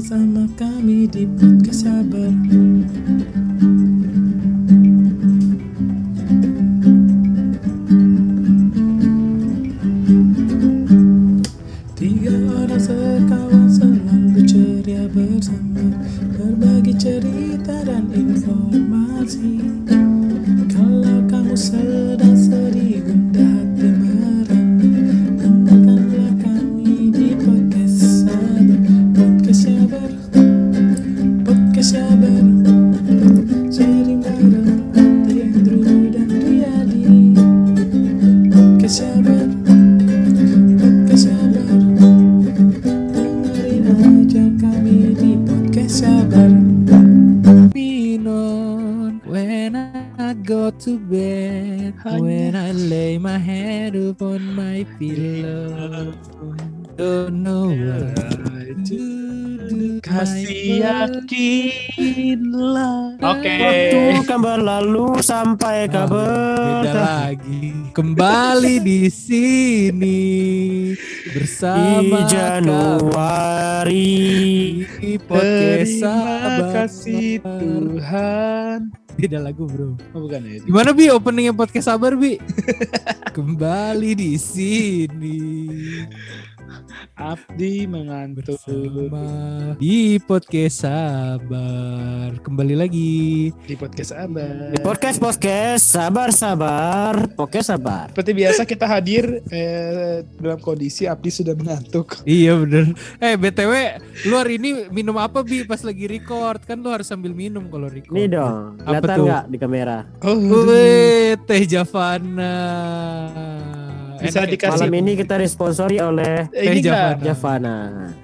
bersama kami di podcast sabar. Yakinlah Oke. Waktu kan berlalu sampai Beda kabar lagi. Kembali di sini di bersama Januari. kami di podcast Terima sabar. kasih Tuhan Beda lagu bro. Oh bukan ya Gimana bi openingnya podcast sabar bi? Kembali di sini Abdi mengantuk bersama di podcast sabar. Kembali lagi. di podcast sabar Di podcast podcast sabar sabar podcast sabar. Seperti biasa kita hadir eh, dalam kondisi Abdi sudah mengantuk Iya bener. Eh btw, lu hari ini minum apa bi pas lagi record? Kan lu harus sambil minum kalau record. Nih dong, Apa kelihatan tuh? nggak di kamera? Oh Wih, teh Javana. Bisa Enak ya? dikasih- Malam ini kita disponsori oleh Eh, Teh Javana. Javana.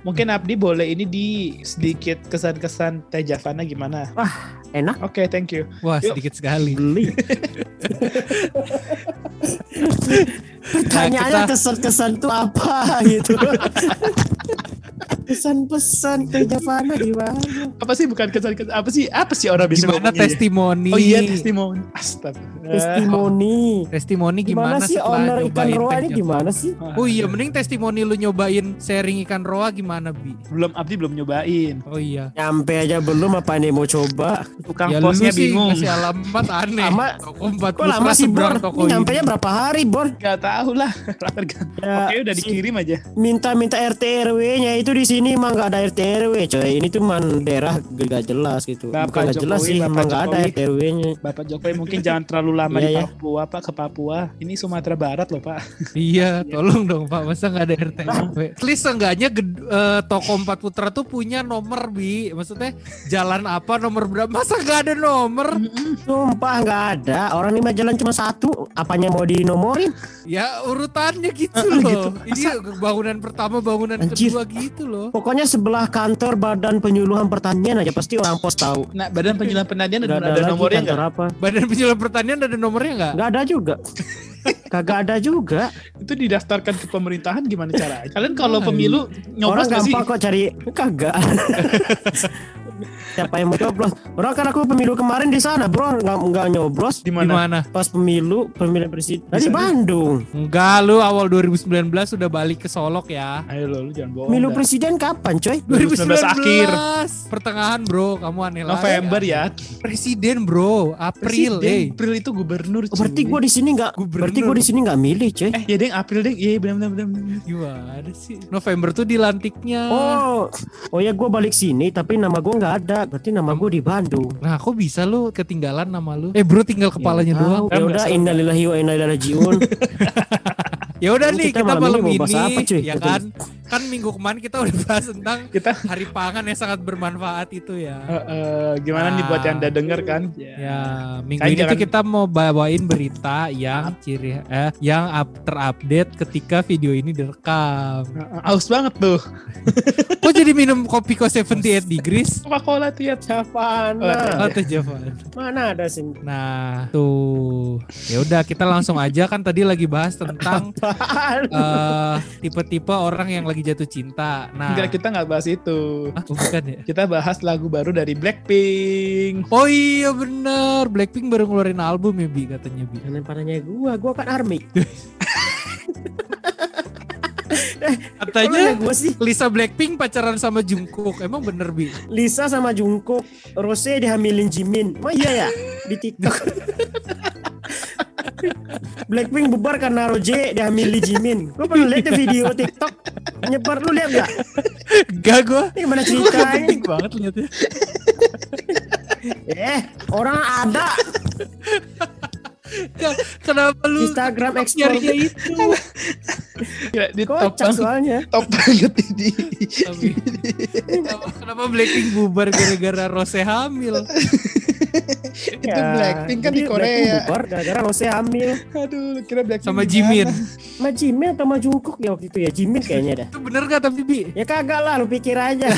Mungkin Abdi boleh ini di sedikit kesan-kesan Teh Javana gimana Enak Oke thank you Wah sedikit sekali. beli. Pertanyaannya kita- kesan-kesan tuh apa gitu? Pesan-pesan ke Javana gimana? Apa sih bukan kesan-kesan Apa sih Apa sih orang bisa Gimana ngomongnya ya? testimoni? Oh iya testimoni Astaga Testimoni. Testimoni Gimana, gimana, sih owner ikan roa ini gimana sih? Oh iya, mending testimoni lu nyobain sharing ikan roa gimana bi? Belum Abdi belum nyobain Oh iya. Nyampe aja belum apa nih mau coba? Tukang ya lu posnya sih bingung kasih alamat aneh. Lama. Toko Kok lama sih Bor? nyampe nya berapa hari Bor? Gak tahu lah Tergantung. Ya, Oke udah dikirim aja Minta-minta RT RW-nya itu di sini emang nggak ada RT RW coy. Ini tuh man daerah gak jelas gitu. Bapak Bukan nggak jelas Jokowi, sih, Bapak emang nggak ada Jokowi. RT RW-nya. Bapak Jokowi mungkin jangan terlalu lama Iya, di iya. Papua Pak ke Papua Ini Sumatera Barat loh Pak Iya, tolong dong Pak, masa nggak ada RT RW? At least seenggaknya eh, toko Empat Putra tuh punya nomor bi, maksudnya jalan apa nomor berapa? Masa nggak ada nomor? Sumpah nggak ada. Orang ini mah jalan cuma satu. Apanya mau dinomorin? Ya urutannya gitu Ah, loh. gitu. Ini bangunan pertama, bangunan Anjir. kedua gitu loh. Pokoknya sebelah kantor Badan Penyuluhan Pertanian aja pasti orang pos tahu. Nah Badan Penadian Nggak ada, ada, ada nomornya kantor nggak? apa? Badan Penyuluhan Pertanian ada nomornya nggak? Nggak ada juga. Kagak ada juga. Itu didaftarkan ke pemerintahan gimana caranya? Kalian kalau pemilu nyoblos Orang gak sih? gampang kok cari kagak. Siapa yang mau nyoblos? Orang kan aku pemilu kemarin di sana, Bro. Nggak nggak nyoblos. Di mana? Pas pemilu pemilihan presiden Di? Bandung. Enggak, lu awal 2019 sudah balik ke Solok ya. Ayo lo, lu jangan bohong. Pemilu dah. presiden kapan, coy? 2019 akhir. Pertengahan bro, kamu aneh lagi. November ya. Presiden bro, April. Presiden. eh. April itu gubernur. Oh, berarti cuy. gue di sini nggak. Gubernur. Berarti gue di sini nggak milih, coy. Eh ya deng April deng. Iya benar benar benar. benar. Gimana sih? November tuh dilantiknya. Oh, oh ya gue balik sini, tapi nama gue nggak ada. Berarti nama gue di Bandung. Nah, kok bisa lu ketinggalan nama lu? Eh, bro tinggal kepalanya Ya, doang. Ya udah, innalillahi wa inna ilaihi rajiun. Ya udah nih, kita kita, malam malam ini ini, apa, cuy? ya kan? Kan minggu kemarin kita udah bahas tentang Kita hari pangan yang sangat bermanfaat itu ya. eh, eh, gimana nih buat yang udah denger kan? Ya, minggu Kayak ini tuh jangan- kita mau bawain berita yang ciri eh yang up, terupdate ketika video ini direkam. Eh, Aus banget tuh. Kok jadi minum kopi kok 78 degrees? Coca-Cola tuh ya. Savana. Oh, teh Javan. Mana ada sih? Nah, tuh. Ya udah kita langsung aja kan tadi lagi bahas tentang eh, tipe-tipe orang yang lagi jatuh cinta. Nah, Enggak kita nggak bahas itu. Ah, oh, bukan ya? Kita bahas lagu baru dari Blackpink. Oh iya bener, Blackpink baru ngeluarin album ya Bi katanya Bi. Jangan parahnya gua, gua kan army. Katanya gue sih Lisa Blackpink pacaran sama Jungkook. Emang bener bi? Lisa sama Jungkook, Rose dihamilin Jimin. Oh iya ya di TikTok. Blackpink bubar karena Roje dihamili Jimin. Gue pernah lihat video TikTok nyebar lu lihat gak? Gak gue. Ini gimana ceritanya? Penting banget liatnya. Eh, orang ada Kenapa lu Instagram explore itu? Gila, di top kocak banget, soalnya. top banget ini. Tapi, kenapa, kenapa Blackpink bubar gara-gara Rose hamil? itu Ya, Blackpink kan di Korea. bubar gara-gara Rose hamil. Aduh, lu kira Blackpink Sama Jimin. mana? Ma Jimin atau Ma Jungkook ya waktu itu ya? Jimin kayaknya dah. Itu bener gak tapi Bi? Ya kagak lah, lu pikir aja.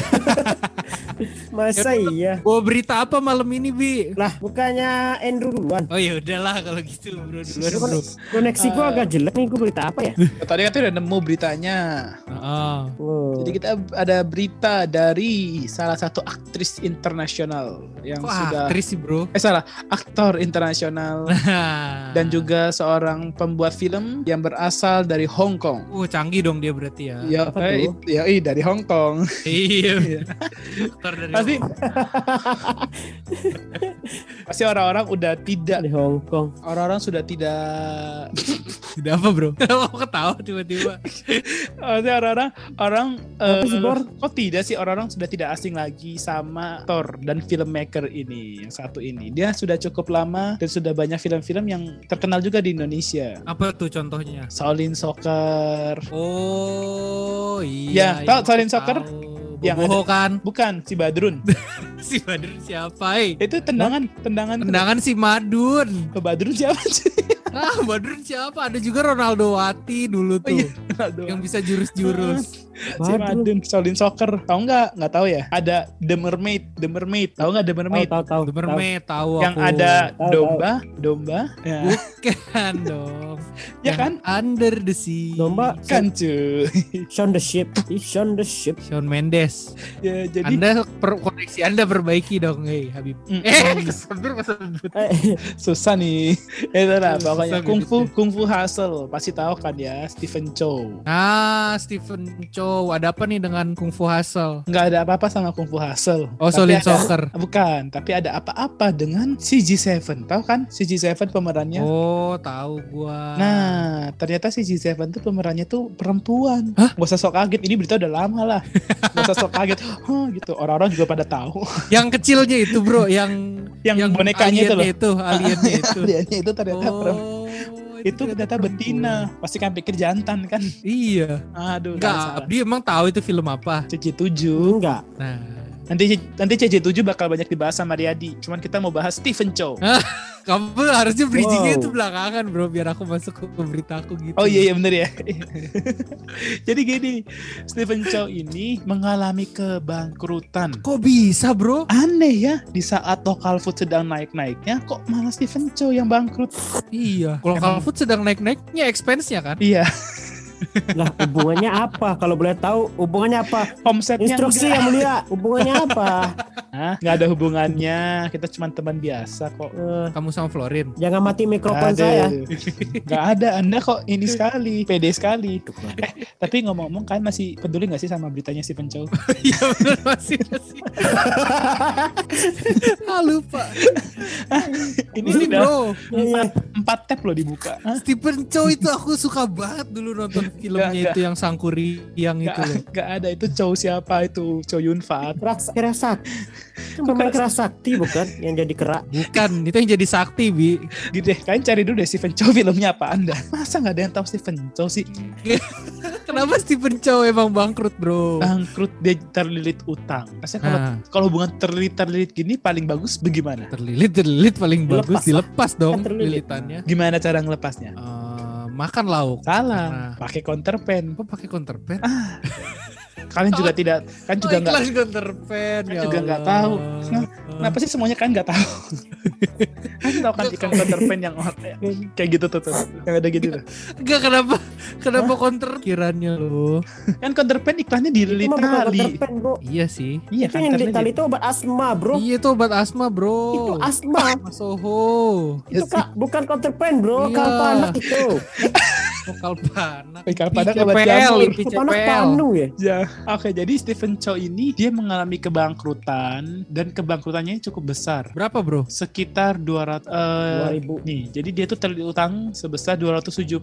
Masa iya? Bawa berita apa malam ini Bi? Lah, bukannya Andrew duluan. Oh ya udahlah kalau gitu bro duluan bro. Koneksi gua agak jelek nih, gua berita apa ya? Tadi kan udah nemu beritanya. Oh. Jadi kita ada berita dari salah satu aktris internasional yang sudah aktris sih bro? eh salah, aktor internasional dan juga seorang pembuat film yang berasal dari Hong Kong. Uh canggih dong dia berarti ya. Ya, Apa eh, ya, eh, dari Hong Kong. Iya. Aktor dari Pasti pasti orang-orang udah tidak di Hong Kong. orang-orang sudah tidak Tidak apa bro? Kenapa ketawa tiba-tiba? Maksudnya orang-orang orang eh, sih, Bor? kok tidak sih orang-orang sudah tidak asing lagi sama Thor dan filmmaker ini yang satu ini. Dia sudah cukup lama dan sudah banyak film-film yang terkenal juga di Indonesia. Apa tuh contohnya? Shaolin Soccer. Oh Ya, iya. tahu iya, Shaolin Soccer? tahu. Yang Boboho kan? Bukan si Badrun. Si Badrun siapa? eh? Itu tendangan, tendangan. Tendangan si Madun. Ke Badrun siapa sih? Ah, Badrun siapa? Ada juga Ronaldo Wati dulu tuh. iya. Ronaldo. Yang bisa jurus-jurus. Si Madun, Shaolin Soccer. Tahu nggak? Nggak tahu ya. Ada The Mermaid, The Mermaid. Tahu nggak The Mermaid? tahu tahu. The Mermaid tahu Yang aku. ada Tahu, domba, domba. Ya, Bukan dong. ya Yang kan? Under the Sea. Domba. Kan cuy. Shaun the Ship. Shaun the Ship. Shawn Mendes. Ya, jadi Anda per, koneksi Anda perbaiki dong, hei Habib. Mm. Eh, kesebut masa sebut. Eh, susah nih. Itu lah Susah pokoknya kungfu kungfu hustle pasti tahu kan ya Stephen Chow. Ah, Stephen Chow. Ada apa nih dengan Kung Fu Hustle? Nggak ada apa-apa sama kungfu hustle. Oh, Tapi Shaolin ada- Soccer. Bukan, tapi ada apa-apa dengan CG7. Tahu kan CG7 pemerannya? Oh, tahu gua. Nah, ternyata CG7 tuh pemerannya tuh perempuan. Hah? Gak usah sok kaget, ini berita udah lama lah. Gak usah sok kaget, Hah, gitu. Orang-orang juga pada tahu. yang kecilnya itu, Bro, yang Yang bonekanya itu loh. itu, aliennya itu. Aliennya itu ternyata perempuan. Itu ternyata betina. Pasti kan pikir jantan kan. Iya. Aduh, nggak Enggak. Abdi emang tahu itu film apa. CG7 enggak. Nah, Nanti nanti CJ7 bakal banyak dibahas sama Riyadi. Cuman kita mau bahas Stephen Chow. kamu harusnya bridgingnya Wow. itu belakangan, Bro, biar aku masuk ke berita aku gitu. Oh iya iya bener ya. Jadi gini, Stephen Chow ini mengalami kebangkrutan. Kok bisa, Bro? Aneh ya, di saat local food sedang naik-naiknya, kok malah Stephen Chow yang bangkrut? Iya. Kalau Emang- food sedang naik-naiknya expense-nya kan? Iya, Lah, hubungannya apa? Kalau boleh tahu, hubungannya apa? homesteadnya Instruksi enggak. yang mulia, hubungannya apa? Hah? Nggak ada hubungannya. Kita cuma teman biasa kok. Eh, Kamu sama Florin. jangan mati mikrofon Nggak saya. ada. Nggak ada. Anda kok ini sekali, pede sekali. Eh, tapi ngomong-ngomong kan masih peduli nggak sih sama beritanya Stephen Chow? Iya benar masih masih. ah lupa. ini Ini bro, Iya, empat tab loh dibuka. Stephen Chow itu aku suka banget dulu nonton filmnya Nggak, itu yang Sangkuri yang itu loh. Gak, gak ada itu Chow siapa itu Chow Yun Fat. Keras, keras sakti. Kan pemain keras sakti bukan yang jadi kerak. Bukan, itu yang jadi sakti bi. Gitu deh, kalian cari dulu deh Stephen Chow filmnya apa anda? Masa nggak ada yang tahu Stephen Chow sih? Kenapa Stephen Chow emang bangkrut bro? Bangkrut dia terlilit utang. Maksudnya kalau Nah, kalau hubungan terlilit terlilit gini paling bagus bagaimana? terlilit terlilit paling Dilepas bagus lah. dilepas dong Kan terlilit. lilitannya. Gimana cara ngelepasnya? Eh, makan lauk. Salah, Nah. pakai counterpen. Apa pakai counterpen? Kalian juga tidak, kan juga oh, nggak. iklan counterpen. Kan ya juga nggak Allah. tahu. Kenapa sih semuanya kan nggak tahu? kan tahu kan ikan counterpen yang kayak gitu tuh, tuh, yang ada gitu tuh. Enggak kenapa kenapa counter kiranya lo? Kan counterpen iklannya di Itu. Iya sih. Iya kan yang ditali itu obat asma, bro. Iya itu obat asma bro. Itu asma. Mas Soho. Ya Itu kak, bukan counterpen, bro. Iya. Kalau anak itu. Lokal panak obat IPCPL, jamur. Panas IPCPL. panu ya. Ya, oke. Jadi Stephen Chow ini dia mengalami kebangkrutan dan kebangkrutannya cukup besar. Berapa bro? Sekitar 200 eh 2000. nih. Jadi dia tuh terutang sebesar 270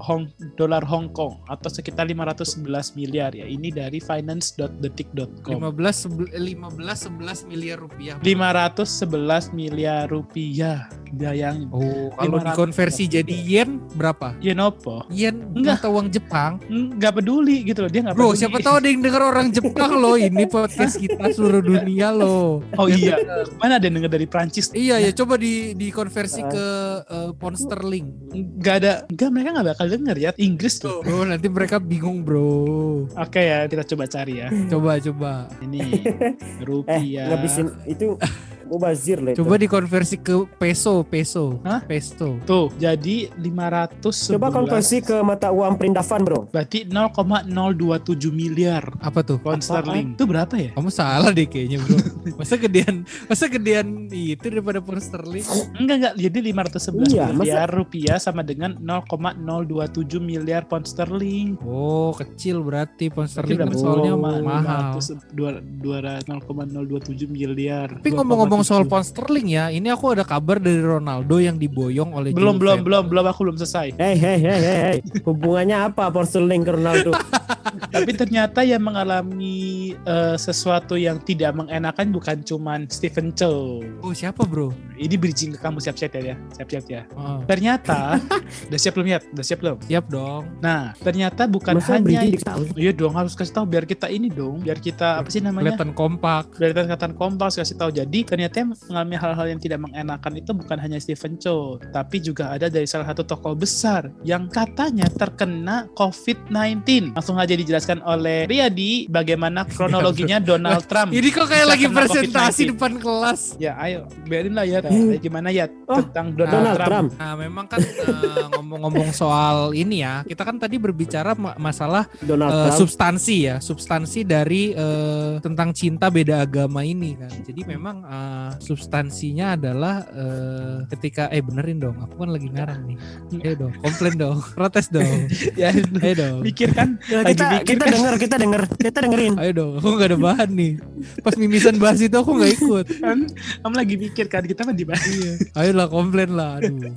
Hong dolar Hong Kong atau sekitar 511 miliar ya. Ini dari finance.detik.com. 15 sebel- 15 11 miliar rupiah. 511 miliar rupiah. Bayangin. Oh, kalau 500 dikonversi jadi yen berapa? Ya nopo? Yen Enggak. mata uang Jepang. Nggak peduli gitu loh. Dia nggak Bro, peduli. siapa tahu ada yang denger orang Jepang loh. Ini podcast kita seluruh dunia loh. Oh iya. Mana ada yang denger dari Prancis? Iya ya, coba di dikonversi ke eh, pound sterling. Nggak ada. Nggak, mereka nggak bakal denger ya. Inggris tuh. Bro, nanti mereka bingung, Bro. Oke ya, kita coba cari ya. Coba coba. Ini Eh, rupiah. ngabisin itu mubazir lah itu. Coba dikonversi ke peso, peso. Hah? Peso. Tuh, jadi 511. Coba konversi ke mata uang perindavan, Bro. Berarti 0,027 miliar Apa tuh? pound sterling. Itu berapa ya? Kamu salah deh kayaknya, Bro. Masa gedean, masa gedean itu daripada pound sterling? Enggak enggak, jadi 511 Iya, masa- miliar rupiah sama dengan 0,027 miliar pound sterling. Oh, kecil berarti pound sterling kan soalnya mahal. 0,027 miliar. Tapi ngomong-ngomong soal pound sterling ya, ini aku ada kabar dari Ronaldo yang diboyong oleh belum Juve. belum belum belum aku belum selesai. Hei, hei, hei, hei. Hubungannya apa pound sterling ke Ronaldo? Tapi ternyata yang mengalami eh, sesuatu yang tidak mengenakan bukan cuman Stephen Chow. Oh, siapa, Bro? Ini bridging ke kamu siap-siap ya, ya. siap-siap ya. Oh, Ternyata, udah siap belum ya? Udah siap belum? siap dong. Nah, ternyata bukan Masa hanya? Iya dong harus kasih tahu biar kita ini dong, biar kita apa sih namanya? Kelihatan kompak. Dari katan kompas kasih tahu. Jadi ternyata yang mengalami hal-hal yang tidak mengenakan itu bukan hanya Stephen Chow, tapi juga ada dari salah satu tokoh besar yang katanya terkena COVID-19. Langsung aja dijelaskan oleh Riyadi bagaimana kronologinya Donald Trump. Ini kok kayak lagi presentasi COVID-19. depan kelas. Ya, ayo biarin lah ya. Hmm. Gimana ya Oh, tentang Donald, Donald Trump. Trump. Nah, memang kan eh, ngomong-ngomong soal ini ya, kita kan tadi berbicara ma- masalah Donald Trump. substansi ya, substansi dari eh, tentang cinta beda agama ini kan. Jadi memang eh, substansinya adalah eh, ketika eh benerin dong, aku kan lagi ngarang nih. Ayo dong, komplain dong, protes dong. Ya, Ayo dong. mikir kan Ya, lagi kita mikir kita kan. denger, kita denger, kita dengerin. Ayo dong, aku gak ada bahan nih. Pas mimisan bahas itu aku nggak ikut. kan kamu lagi mikir kan kita kan dibahas Ayolah komplain lah, aduh.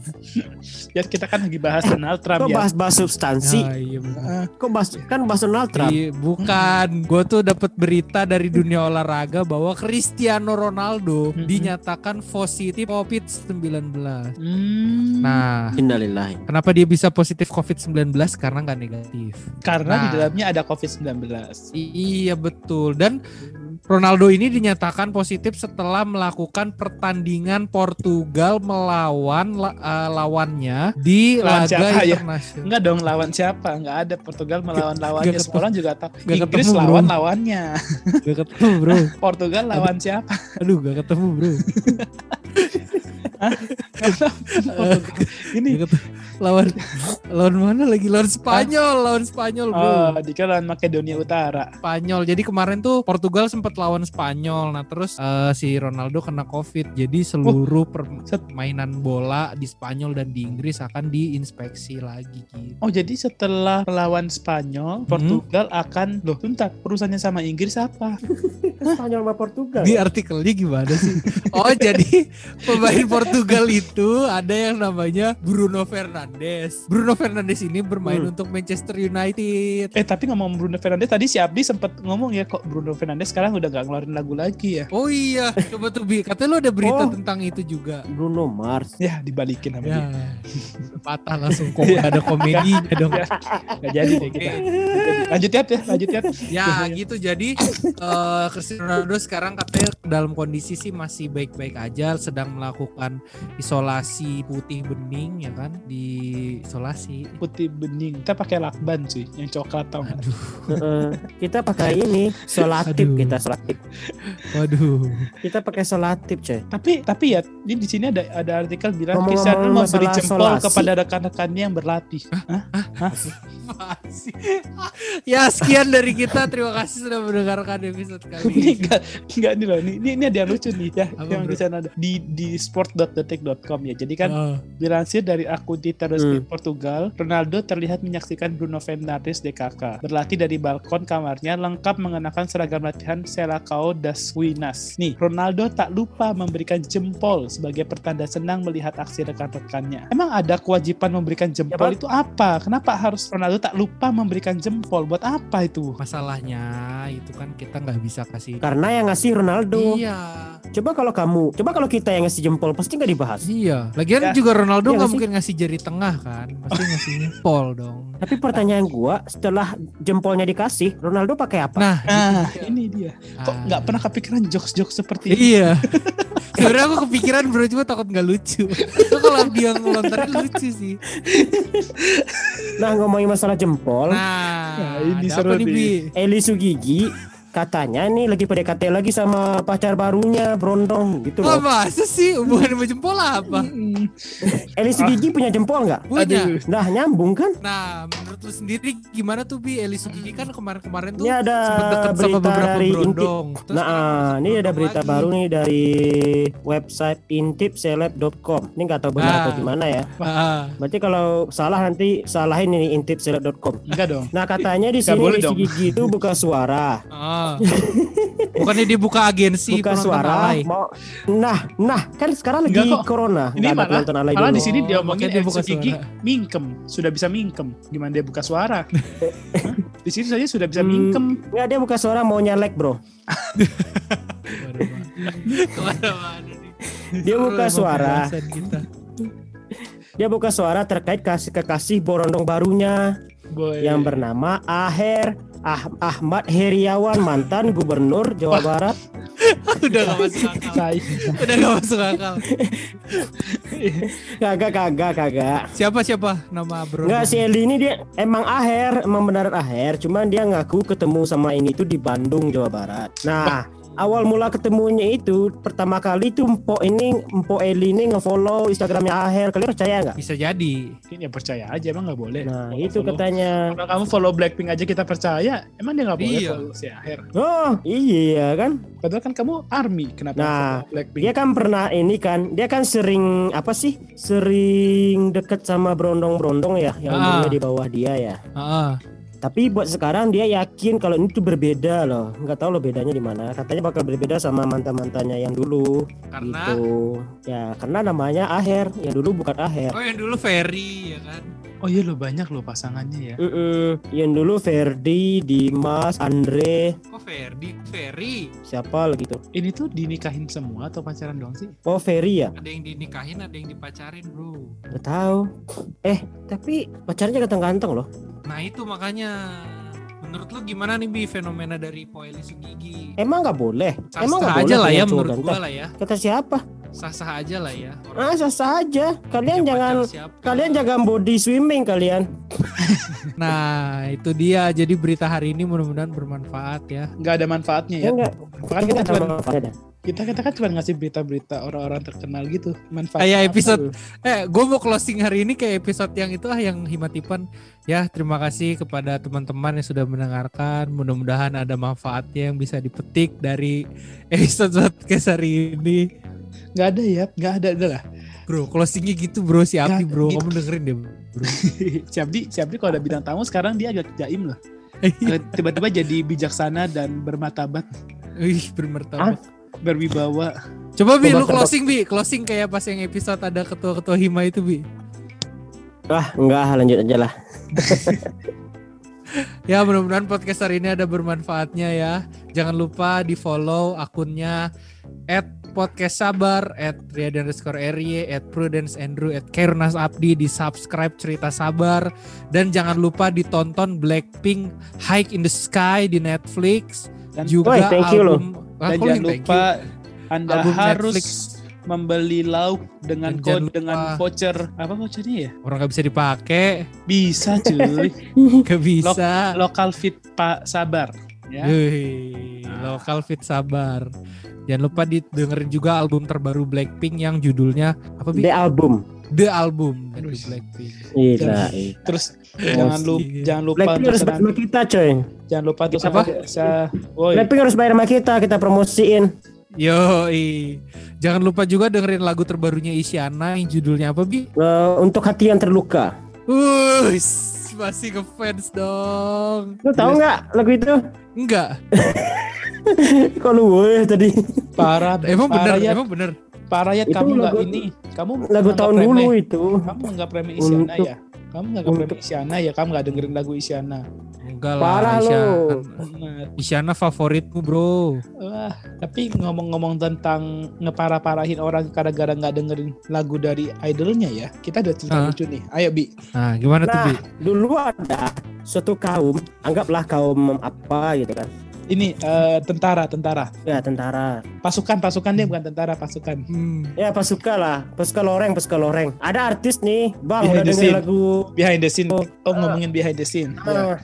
ya kita kan lagi bahas Donald Trump Kok ya bahas-bahas substansi? Ya, iya bener. Kok bahas kan bahas Donald Trump? Iya, bukan, gue tuh dapat berita dari dunia olahraga bahwa Cristiano Ronaldo Mhm. dinyatakan positif COVID-19. Hmm, Nah, Innalillahi. kenapa dia bisa positif COVID-19? Karena nggak negatif. karena di Nah. dalamnya ada COVID-19 I- iya betul. Dan Ronaldo ini dinyatakan positif setelah melakukan pertandingan Portugal melawan la- eh, lawannya di Lawan laga siapa ya? internasional. Enggak dong lawan siapa? Enggak ada Portugal melawan lawannya. Semua orang juga tahu. Nggak Inggris ketemu, bro. lawan lawannya. Gak ketemu bro. Portugal lawan siapa? Aduh gak ketemu bro. Ini. Lawan lawan mana lagi? Lawan Spanyol, lawan Spanyol bro. oh, dikira lawan Makedonia Utara. Spanyol. Jadi kemarin tuh Portugal sempat lawan Spanyol. Nah terus eh, si Ronaldo kena COVID. Jadi seluruh permainan bola di Spanyol dan di Inggris akan diinspeksi lagi gitu. Oh, jadi setelah melawan Spanyol, Portugal akan loh, bentar, perusahaannya sama Inggris apa? Spanyol sama Portugal. Di artikelnya gimana sih? Oh jadi pemain Portugal itu ada yang namanya Bruno Fernandes. Bruno Fernandes ini bermain Hmm. untuk Manchester United. Eh, tapi ngomong Bruno Fernandes tadi si Abdi sempat ngomong ya kok Bruno Fernandes sekarang udah gak ngeluarin lagu lagi ya. Oh iya, coba tuh Bi. Katanya lo ada berita Oh. tentang itu juga. Bruno Mars. Ya, dibalikin sama Ya, dia. patah langsung kok gak ada komedinya dong. Gak jadi deh kita. Lanjut ya, ya, lanjut ya. Ya gitu jadi eh Cristiano Ronaldo sekarang katanya dalam kondisi sih masih baik-baik aja sedang melakukan isolasi putih bening ya kan di isolasi. Putih bening. Kita pakai lakban cuy, yang coklat tau? Heeh. kita pakai ini solatip Aduh. kita solatip. Waduh. Kita pakai solatip, coy. Tapi tapi ya, ini di sini ada ada artikel bilang Ngomong-ngomong Cristiano mau beri jempol solasi. kepada rekan-rekannya yang berlatih. Hah? sih. ya sekian dari kita. Terima kasih sudah mendengarkan episode kali ini ini. enggak enggak nih loh. Ini ini, ini ada yang lucu nih ya. Apa, yang di sana ada di di sport.detik.com ya. Jadi kan Oh, Dilansir dari akun Twitter resmi Hmm. Portugal, Ronaldo terlihat menyaksikan Bruno Fernandes DKK berlatih dari balkon kamarnya lengkap mengenakan seragam latihan Selacao das Winas. Nih, Ronaldo tak lupa memberikan jempol sebagai pertanda senang melihat aksi rekan-rekannya. Emang ada kewajiban memberikan jempol Ya, itu apa? Kenapa harus Ronaldo tak lupa memberikan jempol? Buat apa itu? masalahnya itu kan kita nggak bisa kasih. Karena yang ngasih Ronaldo. Iya, Coba kalau kamu, coba kalau kita yang ngasih jempol pasti nggak dibahas. iya. Lagian Ya. juga Ronaldo Iya nggak sih? mungkin ngasih jari tengah kan, pasti ngasihnya pol dong. Tapi pertanyaan gua, setelah jempolnya dikasih, Ronaldo pakai apa? Nah, Nah, ini dia. Kok Ah. nggak pernah kepikiran jokes-jokes seperti ini? Iya. Sebenarnya aku kepikiran bro cuma takut nggak lucu. Itu kalau dia ngelontarin lucu sih. Nah ngomongin masalah jempol, Nah, Ya, ini seru nih? Eli Sugigi katanya nih lagi PDKT lagi sama pacar barunya Brondong gitu Oh, loh. masa sih hubungan sama jempol apa? Mm-mm. Eli Sugigi punya jempol nggak? Punya. Nah nyambung kan? Nah, menurut lu sendiri gimana tuh Bi? Eli Sugigi kan kemarin-kemarin tuh Ini ada sempet deket sama berita beberapa dari Intip. berondong. Terus Nah, ah, masuk ini ada berita lagi. baru nih dari website intipseleb.com. Ini nggak tahu benar Ah. atau gimana ya. Ah, Berarti kalau salah nanti salahin ini intipseleb.com. Enggak dong. Nah katanya di sini boleh Eli dong. Sugigi itu buka suara, ah. Bukannya dibuka agensi buka penonton suara. alay? Mau, nah, nah kan sekarang lagi Enggak kok. corona. Ini nggak ada malah- penonton alay Malah dulu. di sini dia Oh, omongin dia buka Gigi suara. mingkem, sudah bisa mingkem. Gimana dia buka suara? Di sini saja sudah bisa Hmm. mingkem. Nggak dia buka suara mau nyalek bro. Dia buka suara. Dia buka suara terkait kasih kekasih borondong barunya Boy. yang bernama Aher Ah- Ahmad Heriawan mantan gubernur Jawa Barat. Udah gak masuk akal. Udah gak masuk akal. Kagak kagak kagak. Siapa siapa nama bro? Enggak si Eli ini dia emang Aher, emang benar Aher, cuman dia ngaku ketemu sama ini tuh di Bandung Jawa Barat. Nah, awal mula ketemunya itu pertama kali tuh Mpo ini Mpo Eli ini ngefollow Instagramnya Aher. Kalian percaya nggak? Bisa jadi. Mungkin ya percaya aja emang nggak boleh. Nah, Kalau itu follow- katanya. Kalau kamu follow Blackpink aja kita percaya, emang dia nggak boleh Iya. follow si Aher. Oh, iya kan? Padahal kan kamu army, kenapa Nah, follow Blackpink? Dia kan pernah ini kan, dia kan sering apa sih? Sering deket sama brondong-brondong ya, yang Ah. umurnya di bawah dia ya. Heeh. Tapi buat sekarang dia yakin kalau ini tuh berbeda loh. Nggak tahu loh bedanya di mana. Katanya bakal berbeda sama mantan-mantannya yang dulu. Karena Gitu. Ya, karena namanya Aher. Yang dulu bukan Aher. oh yang dulu Ferry ya kan. Oh iya lo banyak lo pasangannya ya. Mm-mm. Yang dulu Ferdi, Dimas, Andre, Kok Ferdi? Ferry. siapa lagi tuh? Ini tuh dinikahin semua atau pacaran doang sih? Oh, Ferry ya? Ada yang dinikahin, ada yang dipacarin bro. Nggak tahu. Eh, tapi pacarnya ganteng-ganteng loh. Nah itu makanya. Menurut lu gimana nih Bi fenomena dari Poeli Sugigi? Emang nggak boleh? Emang Sah-sah nggak aja boleh lah ya menurut ganteng? gua lah ya. Kata siapa? Sah-sah aja lah ya. Ah, sah aja. Kalian jangan kalian jangan body swimming kalian. Nah itu dia. Jadi berita hari ini mudah-mudahan bermanfaat ya. Nggak ada manfaatnya ya. Ya enggak. Kan kita Kita cuma. Kita kita kan cuma ngasih berita-berita orang-orang terkenal gitu. Manfaat. Kayak apa? episode Eh, gue mau closing hari ini kayak episode yang itu ah yang himatipan. Ya, terima kasih kepada teman-teman yang sudah mendengarkan. Mudah-mudahan ada manfaatnya yang bisa dipetik dari episode podcast hari ini. nggak ada ya, nggak ada udah lah. Bro, closingnya gitu bro, si Api Ya, bro. gitu. Kamu dengerin deh bro. Siapdi, Siapdi kalau ada bintang tamu sekarang dia agak jaim loh. Tiba-tiba jadi bijaksana dan bermartabat, Wih, bermertabat. Berwibawa. Coba Bi, lu closing Bi. Closing kayak pas yang episode ada ketua-ketua Hima itu Bi. Ah, enggak, lanjut aja lah. Ya mudah-mudahan podcast hari ini ada bermanfaatnya ya. Jangan lupa di follow akunnya at podcast sabar at underscore RY at Prudence Andrew at Kernas Abdi di subscribe cerita sabar dan jangan lupa ditonton Blackpink Hike in the Sky di Netflix Dan, juga Woy, thank you loh. Ah, dan jangan lupa Anda Album harus Netflix. membeli lauk dengan kode dengan voucher apa vouchernya ya? orang gak bisa dipakai Bisa cuy. gak bisa Lokal fit Pak Sabar ya. Wih, lokal fit sabar Jangan lupa didengerin juga album terbaru Blackpink yang judulnya apa Bi? The album. The album dari Wih. Blackpink. Iya. iya. Terus jangan lupa Iya. jangan lupa Blackpink harus bayar senang, sama kita coy. Jangan lupa Apa? senantiasa woi Blackpink harus bayar sama kita, kita promosiin. Yo, jangan lupa juga dengerin lagu terbarunya Isyana yang judulnya apa bi? Eh, untuk hati yang terluka. Wus, masih ngefans dong. Lu tahu nggak lagu itu? Enggak, Kok lu weh tadi? parah emang bener, parah ya emang bener. parah ya kamu nggak lagu- ini kamu Lagu tahun remeh. dulu itu. kamu nggak remeh Isyana Untuk- ya kamu nggak remeh Isyana ya kamu nggak dengerin lagu Isyana Enggak Parah lah, lu. Isyana. Benar. Isyana favoritmu bro. Wah, tapi ngomong-ngomong tentang ngeparah-parahin orang gara-gara nggak dengerin lagu dari idolnya ya, kita ada cerita Ah. lucu nih. Ayo Bi, Nah, gimana tuh Nah, bi? dulu ada suatu kaum, anggaplah kaum apa gitu kan. Ini eh, tentara, tentara, Ya tentara. pasukan, pasukan dia bukan tentara, pasukan. Hmm. Ya pasukan lah, pasukan loreng, pasukan loreng. Ada artis nih, bang Behind udah the denger scene. lagu. Behind the scene, oh ngomongin behind the scene. Ah.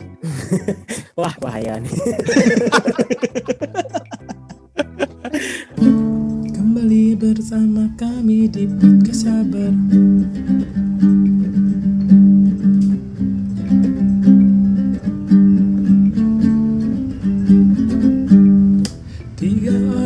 Wah bahaya nih. Kembali bersama kami di podcast sabar. The